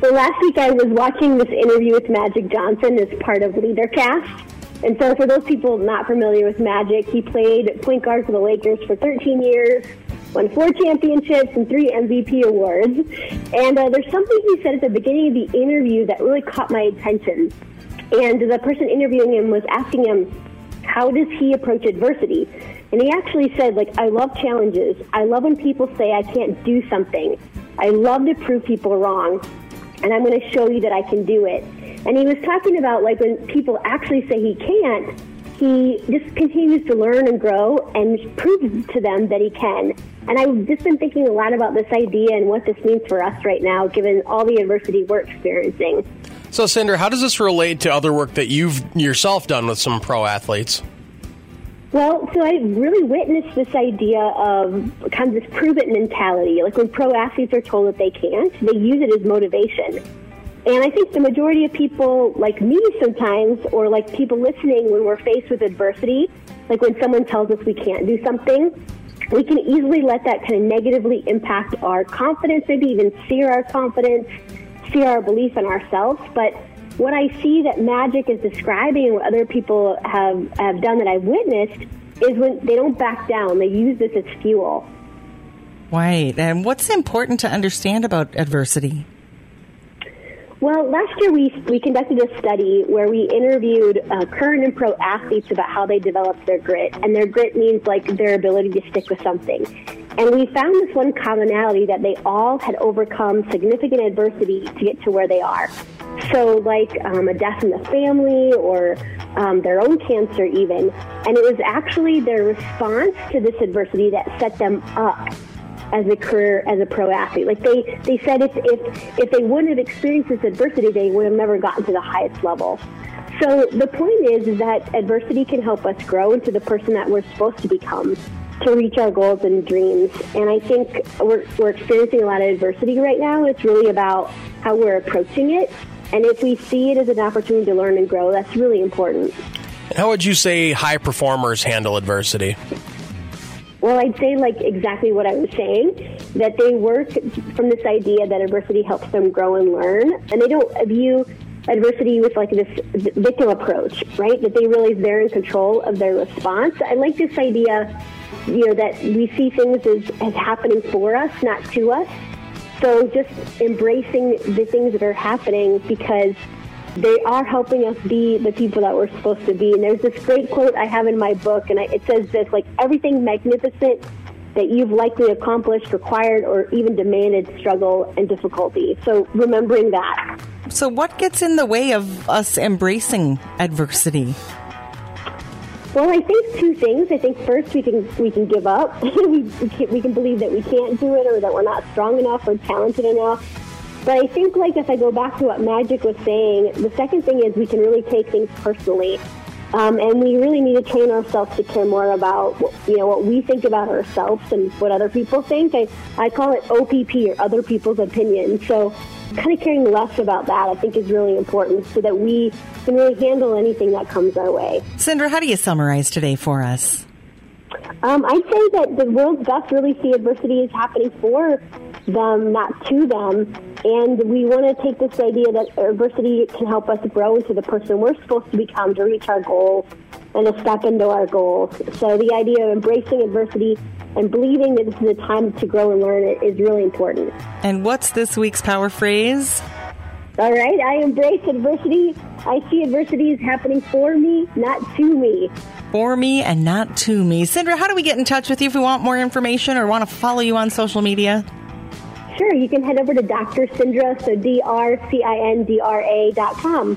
Well, last week I was watching this interview with Magic Johnson as part of LeaderCast. And so, for those people not familiar with Magic, he played point guard for the Lakers for 13 years, won four championships and three MVP awards. And uh, there's something he said at the beginning of the interview that really caught my attention. And the person interviewing him was asking him, how does he approach adversity? And he actually said, like, I love challenges. I love when people say I can't do something. I love to prove people wrong. And I'm going to show you that I can do it. And he was talking about, like, when people actually say he can't, he just continues to learn and grow and proves to them that he can. And I've just been thinking a lot about this idea and what this means for us right now, given all the adversity we're experiencing. So, Cindra, how does this relate to other work that you've yourself done with some pro athletes? Well, so I really witnessed this idea of kind of this prove it mentality. Like when pro athletes are told that they can't, they use it as motivation. And I think the majority of people, like me sometimes, or like people listening when we're faced with adversity, like when someone tells us we can't do something, we can easily let that kind of negatively impact our confidence, maybe even sear our confidence, sear our belief in ourselves. But what I see that magic is describing and what other people have, have done that I've witnessed is when they don't back down, they use this as fuel. Right. And what's important to understand about adversity? Well, last year we, we conducted a study where we interviewed uh, current and pro athletes about how they developed their grit. And their grit means like their ability to stick with something. And we found this one commonality that they all had overcome significant adversity to get to where they are. So, like um, a death in the family or um, their own cancer, even. And it was actually their response to this adversity that set them up as a career as a pro athlete. Like they, they said if, if, if they wouldn't have experienced this adversity, they would have never gotten to the highest level. So the point is, is that adversity can help us grow into the person that we're supposed to become to reach our goals and dreams. And I think we're, we're experiencing a lot of adversity right now. It's really about how we're approaching it. And if we see it as an opportunity to learn and grow, that's really important. How would you say high performers handle adversity? Well, I'd say like exactly what I was saying, that they work from this idea that adversity helps them grow and learn, and they don't view adversity with like this victim approach, right? That they realize they're in control of their response. I like this idea, you know, that we see things as, as happening for us, not to us. So just embracing the things that are happening because they are helping us be the people that we're supposed to be. And there's this great quote I have in my book, and I, it says this like, everything magnificent that you've likely accomplished, required, or even demanded struggle and difficulty. So remembering that. So, what gets in the way of us embracing adversity? Well, I think two things. I think first we can we can give up. we, we, can, we can believe that we can't do it, or that we're not strong enough, or talented enough but I think, like, if I go back to what Magic was saying, the second thing is we can really take things personally. Um, and we really need to train ourselves to care more about, you know, what we think about ourselves and what other people think. I, I call it OPP or other people's opinion. So kind of caring less about that, I think, is really important so that we can really handle anything that comes our way. Cindra, how do you summarize today for us? Um, I'd say that the world's best really see adversity is happening for them, not to them. And we want to take this idea that adversity can help us grow into the person we're supposed to become to reach our goals and to step into our goals. So the idea of embracing adversity and believing that this is a time to grow and learn is really important. And what's this week's power phrase? All right, I embrace adversity. I see adversity is happening for me, not to me. For me and not to me. Cindra, how do we get in touch with you if we want more information or want to follow you on social media? Sure, you can head over to Dr. Cindra, so D-R-C-I-N-D-R-A dot com.